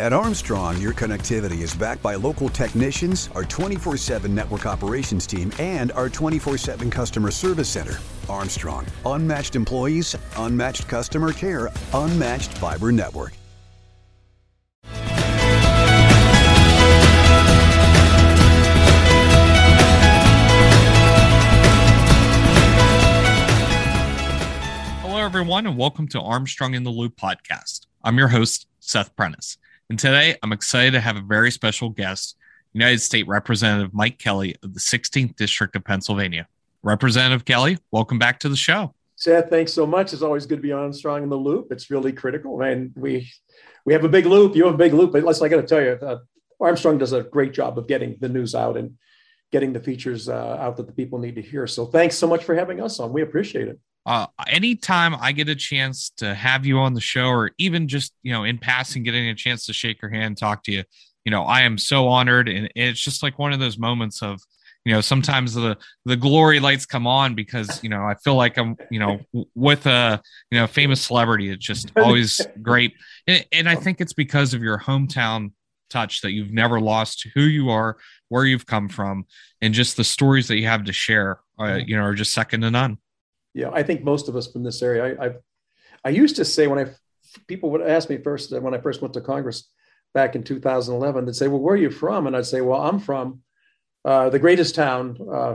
At Armstrong, your connectivity is backed by local technicians, our 24 7 network operations team, and our 24 7 customer service center. Armstrong, unmatched employees, unmatched customer care, unmatched fiber network. Hello, everyone, and welcome to Armstrong in the Loop podcast. I'm your host, Seth Prentice. And today I'm excited to have a very special guest, United State Representative Mike Kelly of the 16th District of Pennsylvania. Representative Kelly, welcome back to the show. Seth, thanks so much. It's always good to be on Armstrong in the loop. It's really critical. And we we have a big loop. You have a big loop. But let's I got to tell you, uh, Armstrong does a great job of getting the news out and getting the features uh, out that the people need to hear. So thanks so much for having us on. We appreciate it uh, anytime I get a chance to have you on the show, or even just you know in passing, getting a chance to shake your hand, talk to you, you know, I am so honored, and it's just like one of those moments of you know sometimes the the glory lights come on because you know I feel like I'm you know with a you know famous celebrity. It's just always great, and, and I think it's because of your hometown touch that you've never lost who you are, where you've come from, and just the stories that you have to share. Uh, you know, are just second to none yeah, I think most of us from this area. I, I, I used to say when I people would ask me first when I first went to Congress back in 2011, they'd say, "Well, where are you from?" And I'd say, "Well, I'm from uh, the greatest town uh,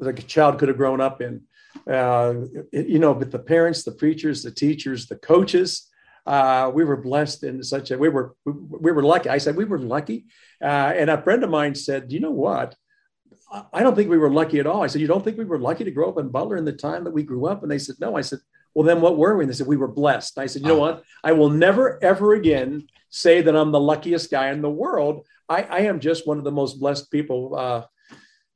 a child could have grown up in." Uh, you know, but the parents, the preachers, the teachers, the coaches, uh, we were blessed in such a we were we, we were lucky. I said we were lucky, uh, and a friend of mine said, "You know what? I don't think we were lucky at all. I said, You don't think we were lucky to grow up in Butler in the time that we grew up? And they said, No. I said, Well, then what were we? And they said, We were blessed. And I said, You know what? I will never, ever again say that I'm the luckiest guy in the world. I, I am just one of the most blessed people. Uh,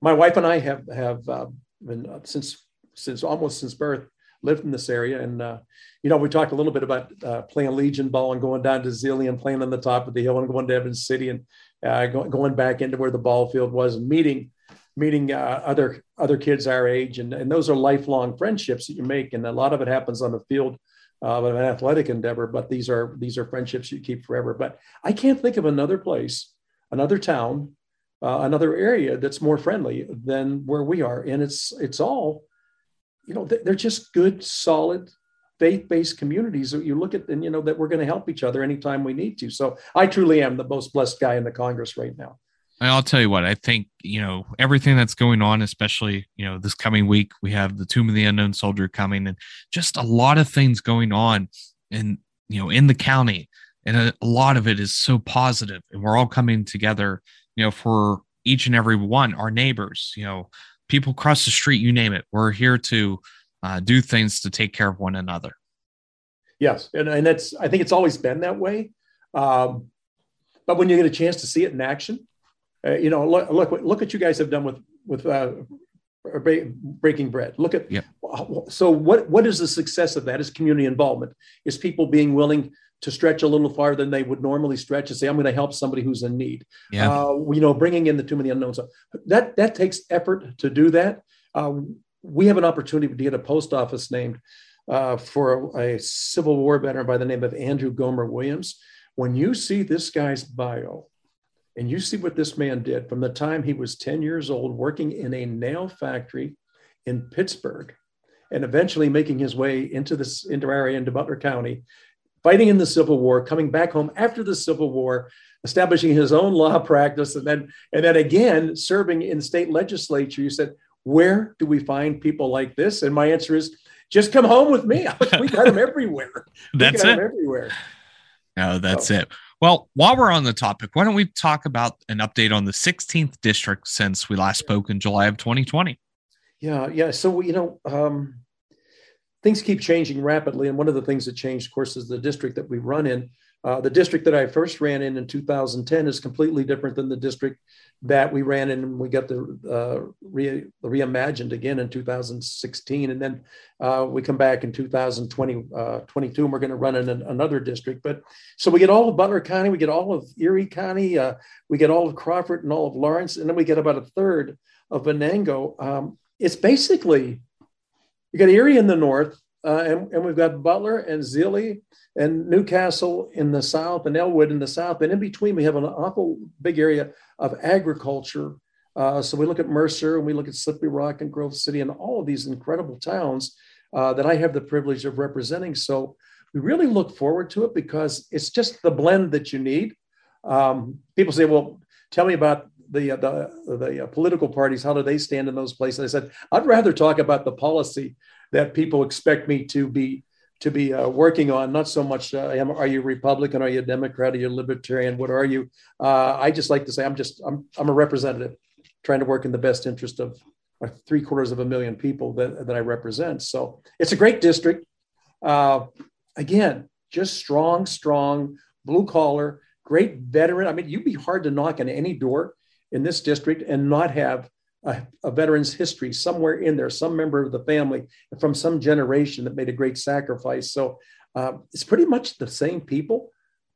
my wife and I have have uh, been uh, since since almost since birth lived in this area, and uh, you know we talked a little bit about uh, playing Legion ball and going down to Zillion and playing on the top of the hill and going to Evans City and uh, go, going back into where the ball field was and meeting meeting uh, other other kids our age, and, and those are lifelong friendships that you make, and a lot of it happens on the field of an athletic endeavor. But these are these are friendships you keep forever. But I can't think of another place, another town, uh, another area that's more friendly than where we are, and it's it's all, you know, they're just good, solid faith-based communities that you look at and you know that we're going to help each other anytime we need to so i truly am the most blessed guy in the congress right now I'll tell you what, I think, you know, everything that's going on, especially, you know, this coming week, we have the Tomb of the Unknown Soldier coming and just a lot of things going on in, you know, in the county. And a, a lot of it is so positive and we're all coming together, you know, for each and every one, our neighbors, you know, people across the street, you name it. We're here to uh, do things to take care of one another. Yes. And, and that's, I think it's always been that way. Um, but when you get a chance to see it in action, uh, you know, look, look, look what you guys have done with with uh, breaking bread. Look at yep. so what what is the success of that? Is community involvement? Is people being willing to stretch a little farther than they would normally stretch and say, "I'm going to help somebody who's in need." Yeah. Uh, you know, bringing in the Tomb of the Unknowns. That that takes effort to do that. Uh, we have an opportunity to get a post office named uh, for a, a Civil War veteran by the name of Andrew Gomer Williams. When you see this guy's bio, and you see what this man did from the time he was 10 years old, working in a nail factory in Pittsburgh, and eventually making his way into this into our area, into Butler County, fighting in the Civil War, coming back home after the Civil War, establishing his own law practice, and then and then again serving in state legislature. You said, where do we find people like this? And my answer is, just come home with me. We got them everywhere. That's it. everywhere. No, that's so. it. Well, while we're on the topic, why don't we talk about an update on the 16th district since we last spoke in July of 2020? Yeah, yeah. So, you know, um, things keep changing rapidly. And one of the things that changed, of course, is the district that we run in. Uh, the district that I first ran in in 2010 is completely different than the district that we ran in we got the, uh, re, reimagined again in 2016. And then uh, we come back in 2020, uh, 22, and we're going to run in an, another district. But so we get all of Butler County, we get all of Erie County, uh, we get all of Crawford and all of Lawrence, and then we get about a third of Venango. Um, it's basically, you got Erie in the north, uh, and, and we've got Butler and Zilly and New Castle in the south and Ellwood in the south. And in between, we have an awful big area of agriculture. Uh, so we look at Mercer and we look at Slippery Rock and Grove City and all of these incredible towns uh, that I have the privilege of representing. So we really look forward to it because it's just the blend that you need. Um, people say, well, tell me about the, the, the uh, political parties. How do they stand in those places? I said, I'd rather talk about the policy that people expect me to be to be uh, working on. Not so much, uh, am, are you Republican? Are you Democrat? Are you Libertarian? What are you? Uh, I just like to say I'm just I'm I'm a representative, trying to work in the best interest of three quarters of a million people that that I represent. So it's a great district. Uh, again, just strong, strong blue collar, great veteran. I mean, you'd be hard to knock on any door in this district and not have a, a, veteran's history somewhere in there, some member of the family from some generation that made a great sacrifice. So uh, it's pretty much the same people,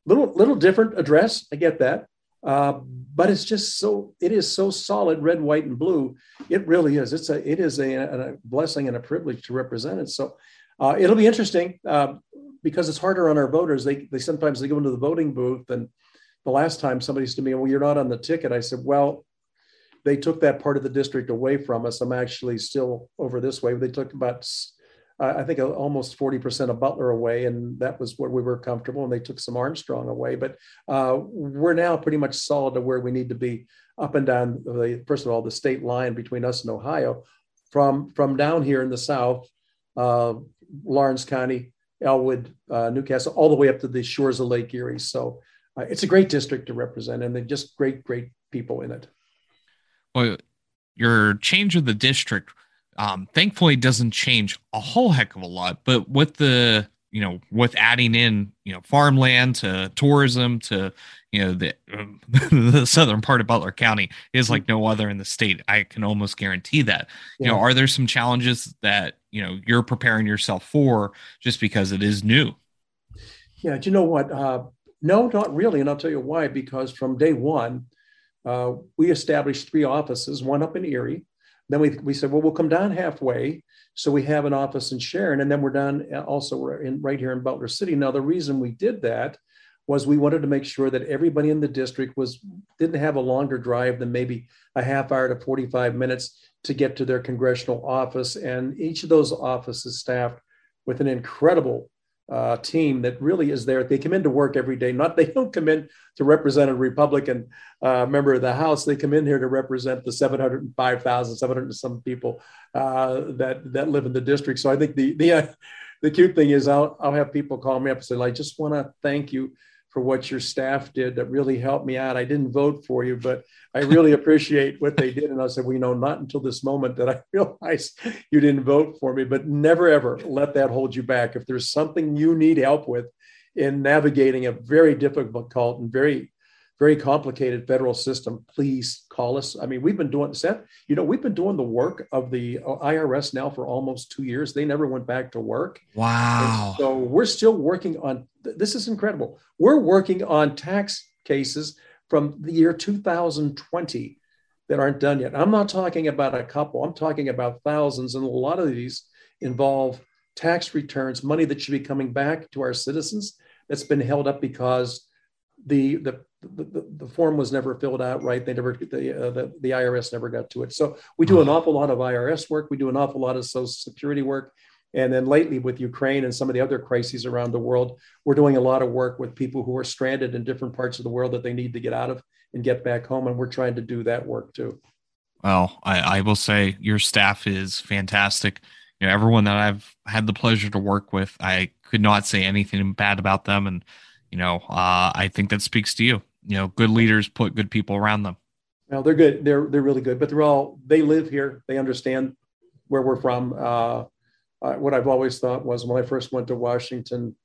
little little different address. I get that, uh, but it's just so it is so solid, red, white, and blue. It really is. It's a it is a, a blessing and a privilege to represent it. So uh, it'll be interesting uh, because it's harder on our voters. They they sometimes they go into the voting booth and the last time somebody said to me, "Well, you're not on the ticket," I said, "Well." They took that part of the district away from us. I'm actually still over this way. They took about, I think, almost 40% of Butler away, and that was where we were comfortable. And they took some Armstrong away, but uh, we're now pretty much solid to where we need to be up and down the first of all the state line between us and Ohio. From from down here in the south, uh, Lawrence County, Ellwood, uh, New Castle, all the way up to the shores of Lake Erie. So uh, it's a great district to represent, and they're just great, great people in it well, your change of the district, um, thankfully doesn't change a whole heck of a lot. But with the you know with adding in you know farmland to tourism to you know the um, the southern part of Butler County is like no other in the state. I can almost guarantee that. Yeah. You know, are there some challenges that you know you're preparing yourself for just because it is new? Yeah, do you know what? Uh, no, not really, and I'll tell you why. Because from day one, uh, we established three offices, one up in Erie. Then we, we said, well, we'll come down halfway. So we have an office in Sharon, and then we're down uh, also in, right here in Butler City. Now, the reason we did that was we wanted to make sure that everybody in the district was didn't have a longer drive than maybe a half hour to 45 minutes to get to their congressional office. And each of those offices staffed with an incredible uh, team that really is there. They come into work every day. Not they don't come in to represent a Republican uh, member of the House. They come in here to represent the 705,000, 700 some people uh, that that live in the district. So I think the the uh, the cute thing is I'll I'll have people call me up and say, I just want to thank you for what your staff did that really helped me out. I didn't vote for you, but I really appreciate what they did. And I said, well, you know, not until this moment that I realized you didn't vote for me, but never ever let that hold you back. If there's something you need help with in navigating a very difficult cult and very very complicated federal system, please call us. I mean, we've been doing Seth, you know, we've been doing the work of the uh, IRS now for almost two years. They never went back to work. Wow. And so we're still working on this is incredible. We're working on tax cases from the year 2020 that aren't done yet. I'm not talking about a couple, I'm talking about thousands, and a lot of these involve tax returns, money that should be coming back to our citizens that's been held up because the the the, the, form was never filled out right. They never the, uh, the, the IRS never got to it. So we do an awful lot of IRS work. We do an awful lot of Social Security work, and then lately with Ukraine and some of the other crises around the world, we're doing a lot of work with people who are stranded in different parts of the world that they need to get out of and get back home, and we're trying to do that work too. Well, I, I will say your staff is fantastic. You know, everyone that I've had the pleasure to work with, I could not say anything bad about them, and you know, uh, I think that speaks to you. You know, good leaders put good people around them. Well, they're good. They're they're really good, but they're all they live here. They understand where we're from. Uh, uh, what I've always thought was when I first went to Washington,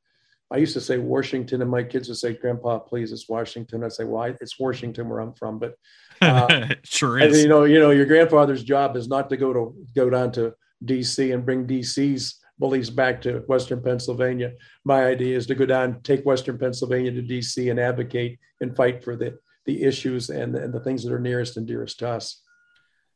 I used to say Washington, and my kids would say, "Grandpa, please, it's Washington." I'd say, "Well, it's Washington where I'm from," but uh, sure is. And, you know, you know, your grandfather's job is not to go to go down to D.C. and bring D.C.'s bullies back to Western Pennsylvania. My idea is to go down, take Western Pennsylvania to DC and advocate and fight for the, the issues and, and the things that are nearest and dearest to us.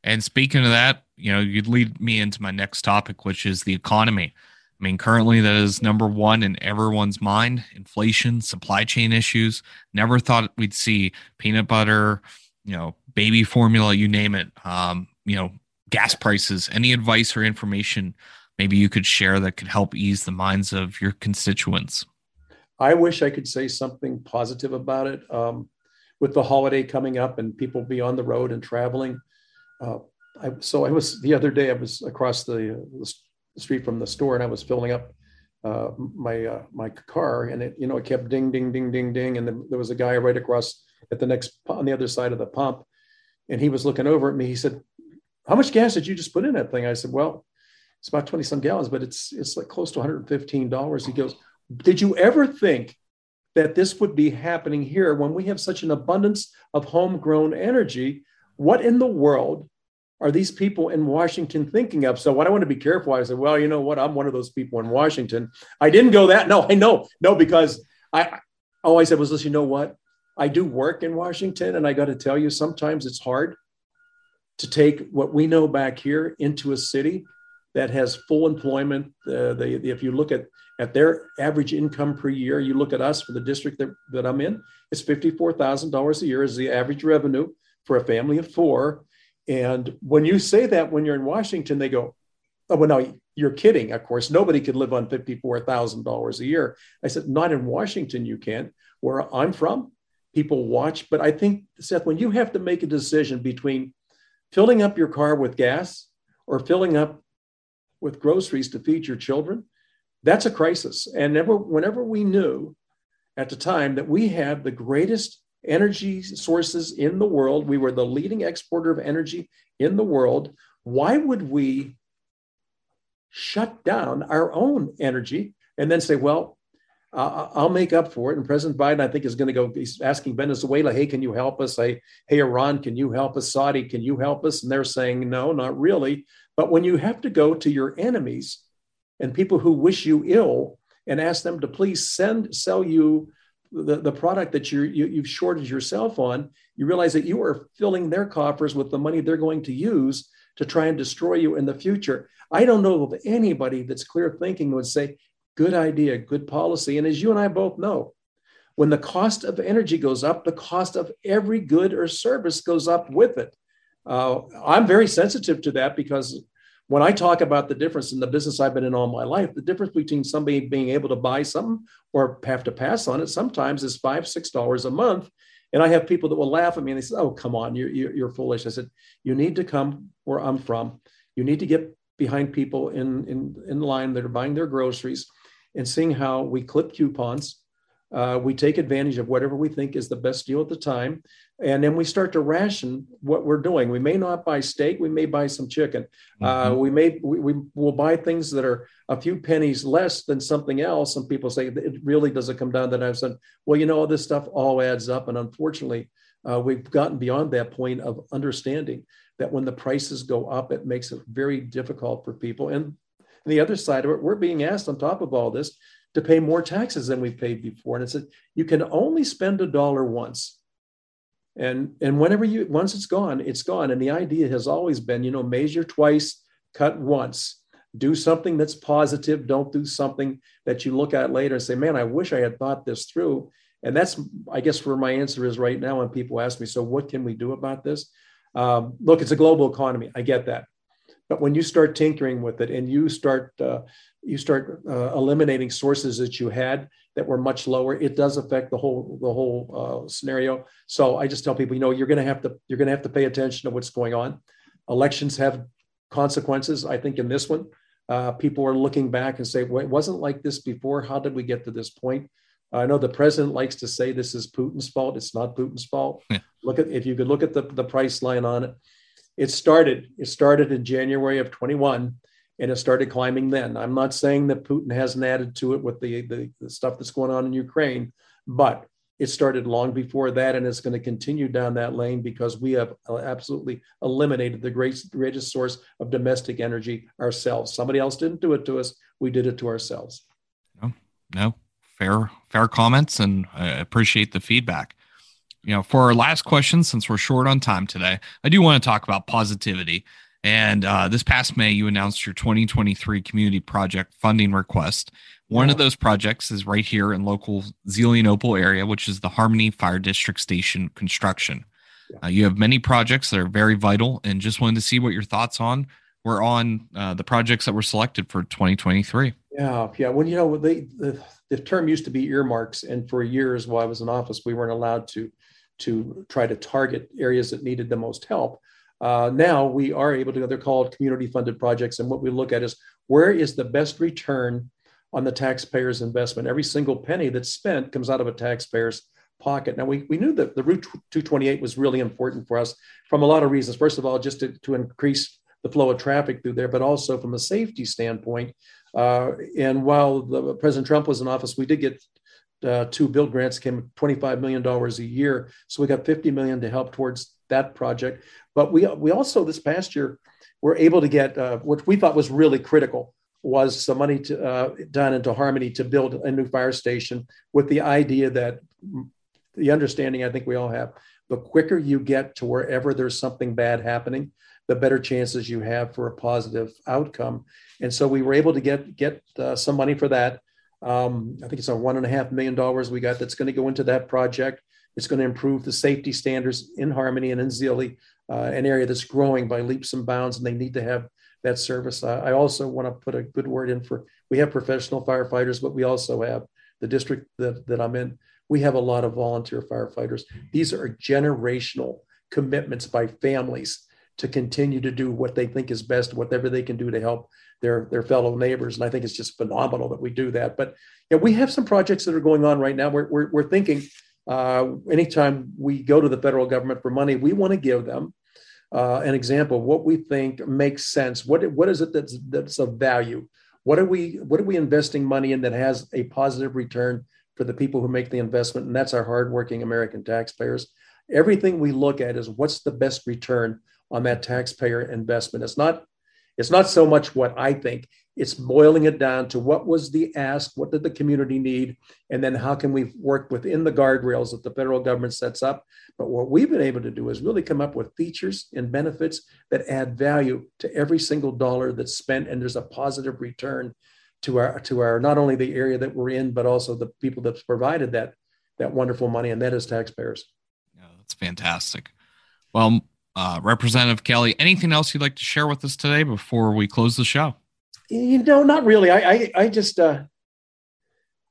And speaking of that, you know, you'd lead me into my next topic, which is the economy. I mean, currently that is number one in everyone's mind inflation, supply chain issues. Never thought we'd see peanut butter, you know, baby formula, you name it. Um, you know, gas prices. Any advice or information maybe you could share that could help ease the minds of your constituents? I wish I could say something positive about it. Um, with the holiday coming up and people be on the road and traveling, uh, I, so I was the other day. I was across the, the street from the store, and I was filling up uh, my uh, my car, and it you know it kept ding ding ding ding ding, and there was a guy right across at the next on the other side of the pump, and he was looking over at me. He said, "How much gas did you just put in that thing?" I said, "Well, it's about twenty some gallons, but it's it's like close to one hundred and fifteen dollars." He goes, "Did you ever think?" That this would be happening here when we have such an abundance of homegrown energy. What in the world are these people in Washington thinking of? So what I want to be careful, I said, well, you know what? I'm one of those people in Washington. I didn't go that. No, I know. No, because I all I said was, listen, you know what? I do work in Washington, and I got to tell you, sometimes it's hard to take what we know back here into a city that has full employment. Uh, they, if you look at at their average income per year, you look at us for the district that, that I'm in, it's $54,000 a year is the average revenue for a family of four. And when you say that when you're in Washington, they go, oh, well, no, you're kidding. Of course, nobody could live on $54,000 a year. I said, not in Washington, you can't. Where I'm from, people watch. But I think, Seth, when you have to make a decision between filling up your car with gas or filling up with groceries to feed your children, that's a crisis. And never, whenever we knew at the time that we had the greatest energy sources in the world. We were the leading exporter of energy in the world. Why would we shut down our own energy and then say, well, uh, I'll make up for it. And President Biden, I think, is going to go. He's asking Venezuela, "Hey, can you help us?" Hey, hey, Iran, can you help us? Saudi, can you help us? And they're saying, "No, not really." But when you have to go to your enemies and people who wish you ill and ask them to please send sell you the, the product that you're, you, you've shorted yourself on, you realize that you are filling their coffers with the money they're going to use to try and destroy you in the future. I don't know of anybody that's clear thinking would say, good idea, good policy. And as you and I both know, when the cost of energy goes up, the cost of every good or service goes up with it. Uh, I'm very sensitive to that because when I talk about the difference in the business I've been in all my life, the difference between somebody being able to buy something or have to pass on it sometimes is five, six dollars a month. And I have people that will laugh at me and they say, "Oh, come on, you're, you're foolish." I said, "You need to come where I'm from. You need to get behind people in in in line that are buying their groceries, and seeing how we clip coupons." Uh, we take advantage of whatever we think is the best deal at the time. And then we start to ration what we're doing. We may not buy steak we may buy some chicken. Uh, mm-hmm. uh, we may we, we will buy things that are a few pennies less than something else. Some people say it really doesn't come down to that. I've said well you know this stuff all adds up. And unfortunately uh, we've gotten beyond that point of understanding that when the prices go up it makes it very difficult for people. And the other side of it we're being asked on top of all this to pay more taxes than we've paid before. And it's said you can only spend a dollar once. And and whenever you once it's gone it's gone. And the idea has always been you know measure twice cut once. Do something that's positive. Don't do something that you look at later and say man i wish i had thought this through. And that's i guess where my answer is right now when people ask me so what can we do about this? Um, look it's a global economy. I get that but when you start tinkering with it and you start uh, you start uh, eliminating sources that you had that were much lower, it does affect the whole the whole uh, scenario. So I just tell people, you know, you're going to have to you're going to have to pay attention to what's going on. Elections have consequences. I think in this one, uh, people are looking back and say, well, it wasn't like this before. How did we get to this point? I know the president likes to say this is Putin's fault. It's not Putin's fault. Yeah. Look at if you could look at the, the price line on it. It started. It started in January of 21 and it started climbing then. I'm not saying that Putin hasn't added to it with the, the, the stuff that's going on in Ukraine, but it started long before that, and it's going to continue down that lane because we have uh, absolutely eliminated the greatest, greatest source of domestic energy ourselves. Somebody else didn't do it to us; we did it to ourselves. No, no, fair, fair comments, and I appreciate the feedback. You know, for our last question, since we're short on time today, I do want to talk about positivity And uh, this past May, you announced your 2023 community project funding request. One of those projects is right here in local Zelienople area, which is the Harmony Fire District Station construction. Uh, you have many projects that are very vital, and just wanted to see what your thoughts on were on uh, the projects that were selected for 2023. Yeah, yeah. Well, you know, the the term used to be earmarks, and for years while I was in office, we weren't allowed to to try to target areas that needed the most help. Uh, now we are able to. They're called community funded projects, and what we look at is where is the best return on the taxpayer's investment. Every single penny that's spent comes out of a taxpayer's pocket. Now, we, we knew that the Route 228 was really important for us from a lot of reasons. First of all, just to, to increase the flow of traffic through there, but also from a safety standpoint. Uh, and while the, President Trump was in office, we did get uh, two build grants, came $25 million a year. So we got 50 million to help towards that project. But we, we also, this past year, were able to get uh, what we thought was really critical was some money to, uh, into Harmony to build a new fire station with the idea that the understanding I think we all have the quicker you get to wherever there's something bad happening, the better chances you have for a positive outcome. And so we were able to get get uh, some money for that. Um, I think it's a one and a half million dollars we got that's going to go into that project. It's going to improve the safety standards in Harmony and in Zele, uh, an area that's growing by leaps and bounds, and they need to have that service. I, I also want to put a good word in for. We have professional firefighters, but we also have the district that, that I'm in. We have a lot of volunteer firefighters. These are generational commitments by families to continue to do what they think is best, whatever they can do to help their, their fellow neighbors. And I think it's just phenomenal that we do that. But yeah, we have some projects that are going on right now. We're, we're, we're thinking uh, anytime we go to the federal government for money, we want to give them uh, an example of what we think makes sense. What, what is it that's, that's of value? What are we what are we investing money in that has a positive return for the people who make the investment? And that's our hardworking American taxpayers. Everything we look at is what's the best return on that taxpayer investment. It's not it's not so much what I think, it's boiling it down to what was the ask, what did the community need, and then how can we work within the guardrails that the federal government sets up. But what we've been able to do is really come up with features and benefits that add value to every single dollar that's spent, and there's a positive return to our to our not only the area that we're in, but also the people that's provided that that wonderful money, and that is taxpayers. Yeah, that's fantastic. Well, uh, Representative Kelly, anything else you'd like to share with us today before we close the show? You know, not really. I I, I just uh,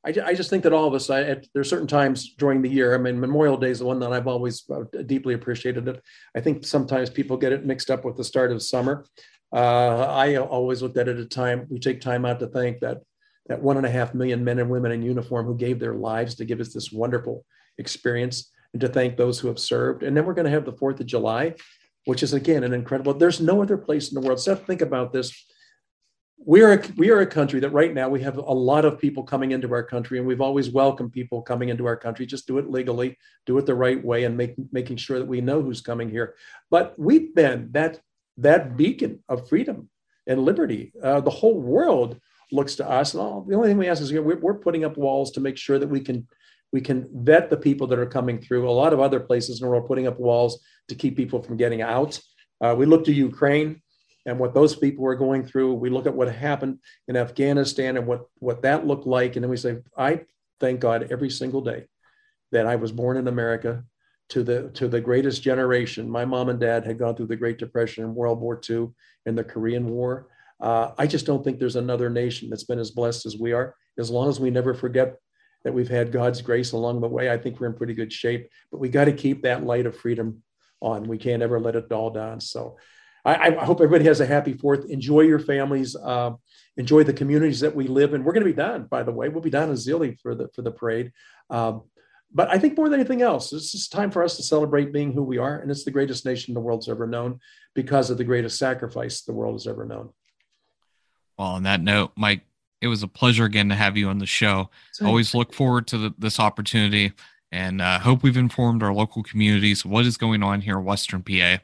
I, I just think that all of us, I, at, there are certain times during the year. I mean, Memorial Day is the one that I've always uh, deeply appreciated. It. I think sometimes people get it mixed up with the start of summer. Uh, I always looked at it at a time. We take time out to thank that that one and a half million men and women in uniform who gave their lives to give us this wonderful experience and to thank those who have served. And then we're going to have the 4th of July, which is again an incredible, there's no other place in the world. Seth, think about this. We are, a, we are a country that right now we have a lot of people coming into our country, and we've always welcomed people coming into our country. Just do it legally, do it the right way, and make, making sure that we know who's coming here. But we've been that, that beacon of freedom and liberty. Uh, the whole world looks to us. And all, the only thing we ask is, you know, we're, we're putting up walls to make sure that we can we can vet the people that are coming through. A lot of other places in the world putting up walls to keep people from getting out. Uh, we look to Ukraine and what those people are going through. We look at what happened in Afghanistan and what, what that looked like. And then we say, I thank God every single day that I was born in America to the, to the greatest generation. My mom and dad had gone through the Great Depression and World War II and the Korean War. Uh, I just don't think there's another nation that's been as blessed as we are. As long as we never forget that we've had God's grace along the way, I think we're in pretty good shape. But we got to keep that light of freedom on. We can't ever let it dull down. So I, I hope everybody has a happy fourth. Enjoy your families. Uh, enjoy the communities that we live in. We're going to be done, by the way. We'll be down in Zele for the for the parade. Um, but I think more than anything else, it's just time for us to celebrate being who we are, and it's the greatest nation the world's ever known because of the greatest sacrifice the world has ever known. Well, on that note, Mike, it was a pleasure again to have you on the show. Thanks. Always look forward to the, this opportunity and uh, hope we've informed our local communities what is going on here in Western PA.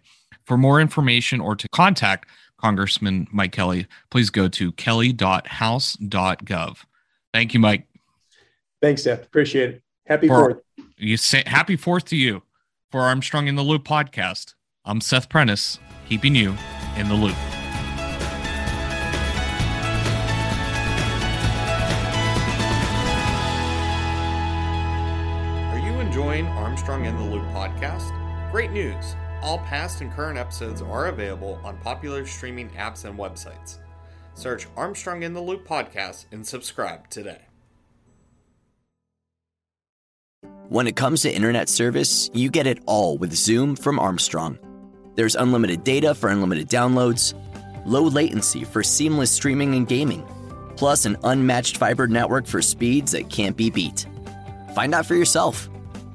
For more information or to contact Congressman Mike Kelly, please go to kelly.house.gov. Thank you, Mike. Thanks, Seth. Appreciate it. Happy for, Fourth. You say happy Fourth to you for Armstrong in the Loop podcast. I'm Seth Prentice, keeping you in the Loop. Podcast? Great news! All past and current episodes are available on popular streaming apps and websites. Search Armstrong in the Loop podcast and subscribe today. When it comes to internet service, you get it all with Zoom from Armstrong. There's unlimited data for unlimited downloads, low latency for seamless streaming and gaming, plus an unmatched fiber network for speeds that can't be beat. Find out for yourself.